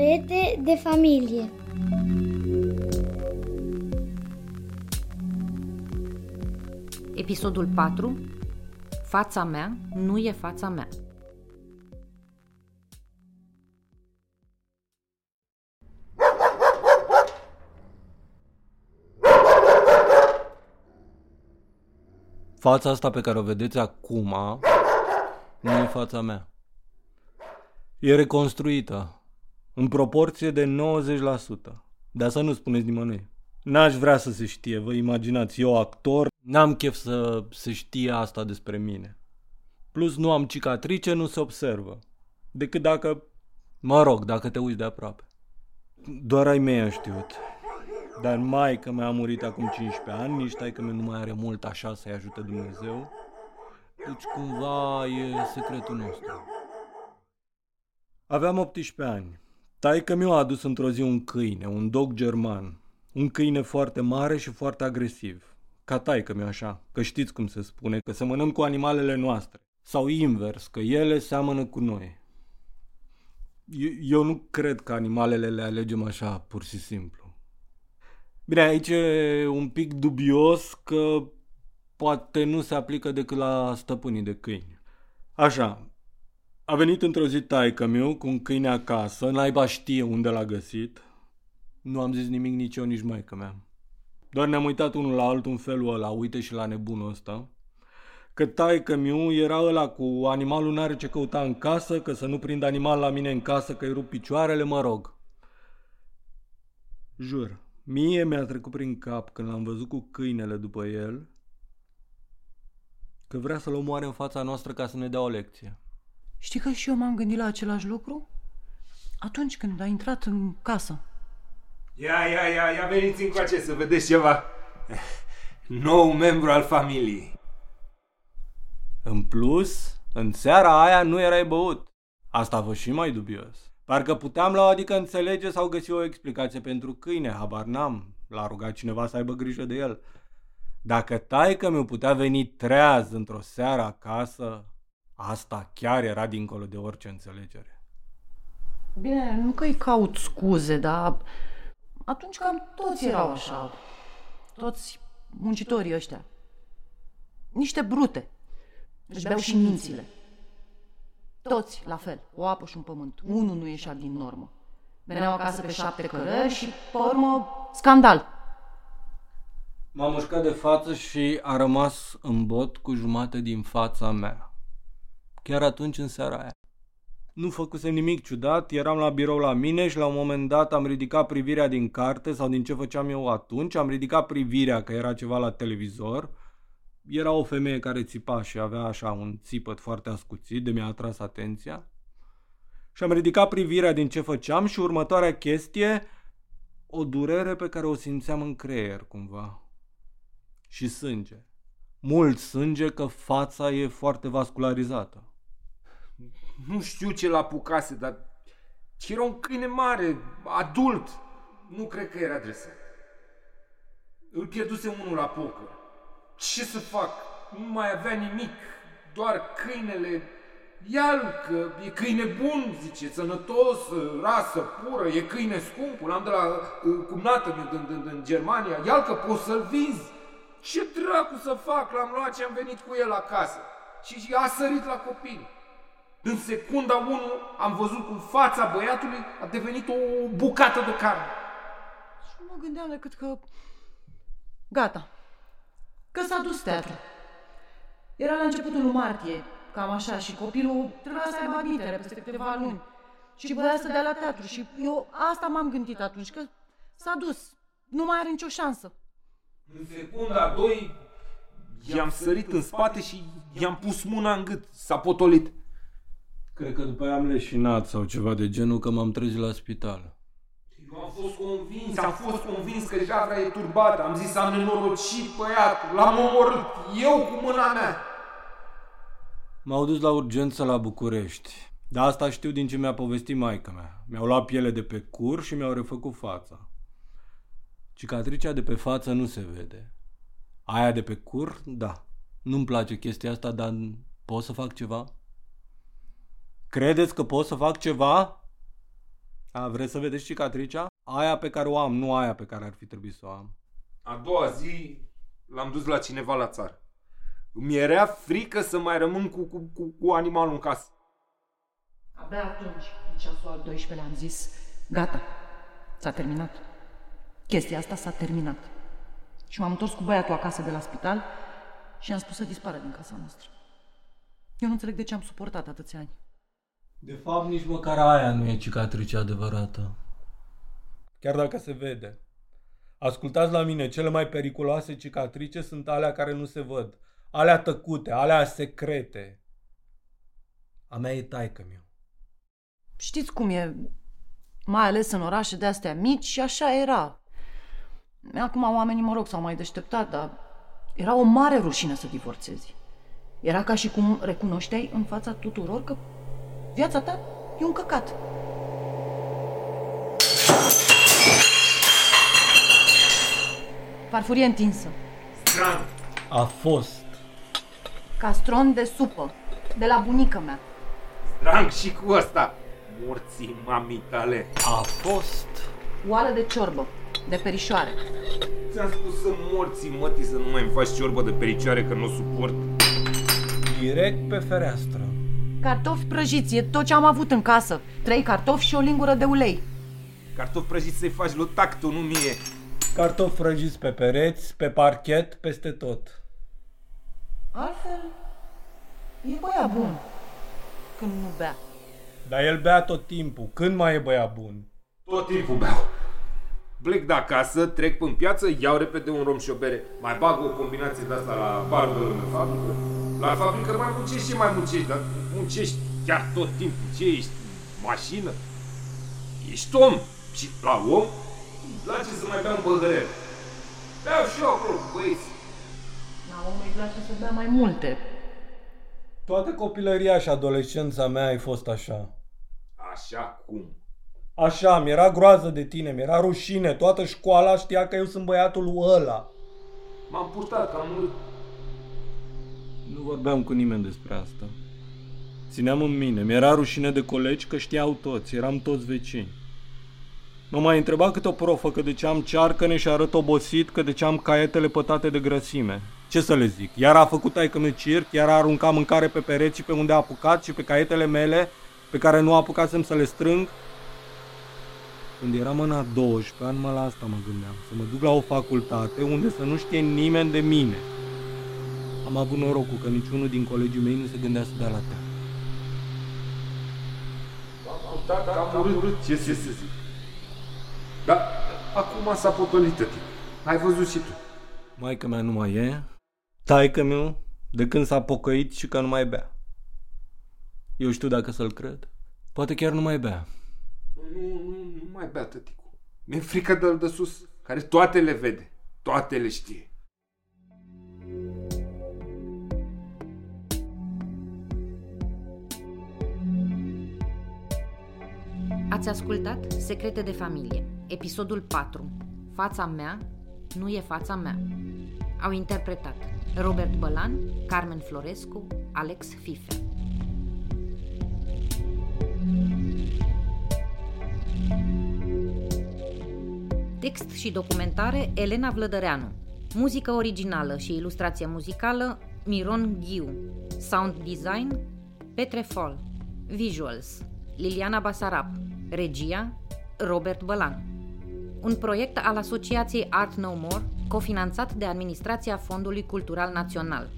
Secrete de familie Episodul 4 Fața mea nu e fața mea. Fața asta pe care o vedeți acum nu e fața mea. E reconstruită în proporție de 90%. Dar să nu spuneți nimănui. N-aș vrea să se știe, vă imaginați, eu actor, n-am chef să se știe asta despre mine. Plus nu am cicatrice, nu se observă. Decât dacă, mă rog, dacă te uiți de aproape. Doar ai mei am știut. Dar mai că mi-a murit acum 15 ani, nici tai că nu mai are mult așa să-i ajute Dumnezeu. Deci cumva e secretul nostru. Aveam 18 ani. Taică mi-a adus într-o zi un câine, un dog german. Un câine foarte mare și foarte agresiv. Ca taică mi așa, că știți cum se spune, că semănăm cu animalele noastre. Sau invers, că ele seamănă cu noi. Eu, eu nu cred că animalele le alegem așa, pur și simplu. Bine, aici e un pic dubios că poate nu se aplică decât la stăpânii de câini. Așa, a venit într-o zi taică meu cu un câine acasă, naiba știe unde l-a găsit. Nu am zis nimic nici eu, nici maică mea. Doar ne-am uitat unul la altul în felul ăla, uite și la nebunul ăsta. Că taică miu era ăla cu animalul n-are ce căuta în casă, că să nu prind animal la mine în casă, că îi rup picioarele, mă rog. Jur, mie mi-a trecut prin cap când l-am văzut cu câinele după el, că vrea să-l omoare în fața noastră ca să ne dea o lecție. Știi că și eu m-am gândit la același lucru? Atunci când a intrat în casă. Ia, ia, ia, ia veniți încoace să vedeți ceva. Nou membru al familiei. În plus, în seara aia nu erai băut. Asta a fost și mai dubios. Parcă puteam la o adică înțelege sau găsi o explicație pentru câine, habar n-am. L-a rugat cineva să aibă grijă de el. Dacă taică mi putea veni treaz într-o seară acasă, asta chiar era dincolo de orice înțelegere. Bine, nu că-i caut scuze, dar atunci cam toți erau așa. Toți muncitorii ăștia. Niște brute. Își beau și mințile. Toți la fel, o apă și un pământ. Unul nu ieșea din normă. Veneau acasă pe șapte cărări și, pe urmă, scandal. M-a mușcat de față și a rămas în bot cu jumate din fața mea. Chiar atunci în seara aia. Nu făcusem nimic ciudat, eram la birou la mine și la un moment dat am ridicat privirea din carte sau din ce făceam eu atunci, am ridicat privirea că era ceva la televizor. Era o femeie care țipa și avea așa un țipăt foarte ascuțit, de mi-a atras atenția. Și am ridicat privirea din ce făceam și următoarea chestie, o durere pe care o simțeam în creier cumva. Și sânge. Mult sânge că fața e foarte vascularizată. Nu știu ce l-a pucase, dar era un câine mare, adult. Nu cred că era adresat. Îl pierduse unul la poker. Ce să fac? Nu mai avea nimic. Doar câinele. Ia-l, că e câine bun, zice, sănătos, rasă pură, e câine scump, l-am de la uh, cumnată din, din, din, din Germania, ia-l că poți să-l vinzi. Ce dracu să fac? L-am luat și am venit cu el acasă. Și a sărit la copil. În secunda 1 am văzut cum fața băiatului a devenit o bucată de carne. Și nu mă gândeam decât că... Gata. Că s-a dus teatru. Era la începutul lui martie, cam așa, și copilul trebuia să aibă admitere peste câteva luni. Și voia să dea la teatru și eu asta m-am gândit atunci, că s-a dus. Nu mai are nicio șansă. În secunda 2 i-am sărit în spate și i-am pus mâna în gât. S-a potolit. Cred că după aia am leșinat sau ceva de genul că m-am trezit la spital. Eu am fost convins, am fost convins că javra e turbată. Am zis, am nenorocit băiatul, l-am omorât, eu cu mâna mea. M-au dus la urgență la București. Dar asta știu din ce mi-a povestit maica mea. Mi-au luat piele de pe cur și mi-au refăcut fața. Cicatricea de pe față nu se vede. Aia de pe cur, da. Nu-mi place chestia asta, dar pot să fac ceva? Credeți că pot să fac ceva? A, vreți să vedeți cicatricea? Aia pe care o am, nu aia pe care ar fi trebuit să o am. A doua zi l-am dus la cineva la țară. Mi era frică să mai rămân cu, cu, cu, cu animalul în casă. Abia atunci, în ceasul al 12-lea, am zis, gata, s-a terminat. Chestia asta s-a terminat. Și m-am întors cu băiatul acasă de la spital și am spus să dispară din casa noastră. Eu nu înțeleg de ce am suportat atâția ani. De fapt, nici măcar aia nu e cicatricea adevărată. Chiar dacă se vede. Ascultați la mine, cele mai periculoase cicatrice sunt alea care nu se văd. Alea tăcute, alea secrete. A mea e taică meu. Știți cum e, mai ales în orașe de astea mici și așa era. Acum oamenii, mă rog, s-au mai deșteptat, dar era o mare rușine să divorțezi. Era ca și cum recunoșteai în fața tuturor că viața ta e un căcat. Farfurie întinsă, Stran! A fost. castron de supă, de la bunica mea. Drang și cu ăsta! Morții mamii tale! A fost. Oală de ciorbă, de perișoare. Ți-am spus să morții mătii să nu mai îmi faci ciorbă de pericioare că nu o suport. Direct pe fereastră. Cartofi prăjiți, e tot ce am avut în casă. Trei cartofi și o lingură de ulei. Cartofi prăjiți să-i faci lui tactul, nu mie. Cartofi prăjiți pe pereți, pe parchet, peste tot. Altfel, e băiat bun când nu bea. Dar el bea tot timpul. Când mai e băiat bun? Tot timpul beau. Plec de acasă, trec pîn piață, iau repede un rom și o bere, mai bag o combinație de asta la bar de lângă fabrică. La fabrică mai muncești și mai muncești, dar muncești chiar tot timpul. Ce ești? Mașină? Ești om. Și la om, îmi place să mai beau un păhărel. Beau și eu acolo, băieți. La omul îi place să bea mai multe. Toată copilăria și adolescența mea ai fost așa. Așa cum? Așa, mi-era groază de tine, mi-era rușine, toată școala știa că eu sunt băiatul lui ăla. M-am purtat, am urât. Nu vorbeam cu nimeni despre asta. Țineam în mine, mi-era rușine de colegi că știau toți, eram toți vecini. Mă mai întreba câte o profă că de ce am cearcăne și arăt obosit, că de ce am caietele pătate de grăsime. Ce să le zic? Iar a făcut aică meu circ, iar a aruncat mâncare pe pereți pe unde a apucat și pe caietele mele, pe care nu apucasem să le strâng. Când eram în a 12 ani, mă la asta mă gândeam, să mă duc la o facultate unde să nu știe nimeni de mine. Am avut norocul că niciunul din colegii mei nu se gândea să dea la teatru. Dacă am urât, ce să zic? Dar acum s-a potolit tătic. Ai văzut și tu. Maica mea nu mai e, taică meu, de când s-a pocăit și că nu mai bea. Eu știu dacă să-l cred. Poate chiar nu mai bea. Nu, nu, nu mai bea tăticul. Mi-e frică de de sus, care toate le vede. Toate le știe. Ați ascultat Secrete de familie, episodul 4. Fața mea nu e fața mea. Au interpretat Robert Bălan, Carmen Florescu, Alex Fife. Text și documentare Elena Vlădăreanu. Muzică originală și ilustrație muzicală Miron Ghiu. Sound design Petre Fol. Visuals Liliana Basarab. Regia Robert Bălan. Un proiect al Asociației Art No More, cofinanțat de Administrația Fondului Cultural Național.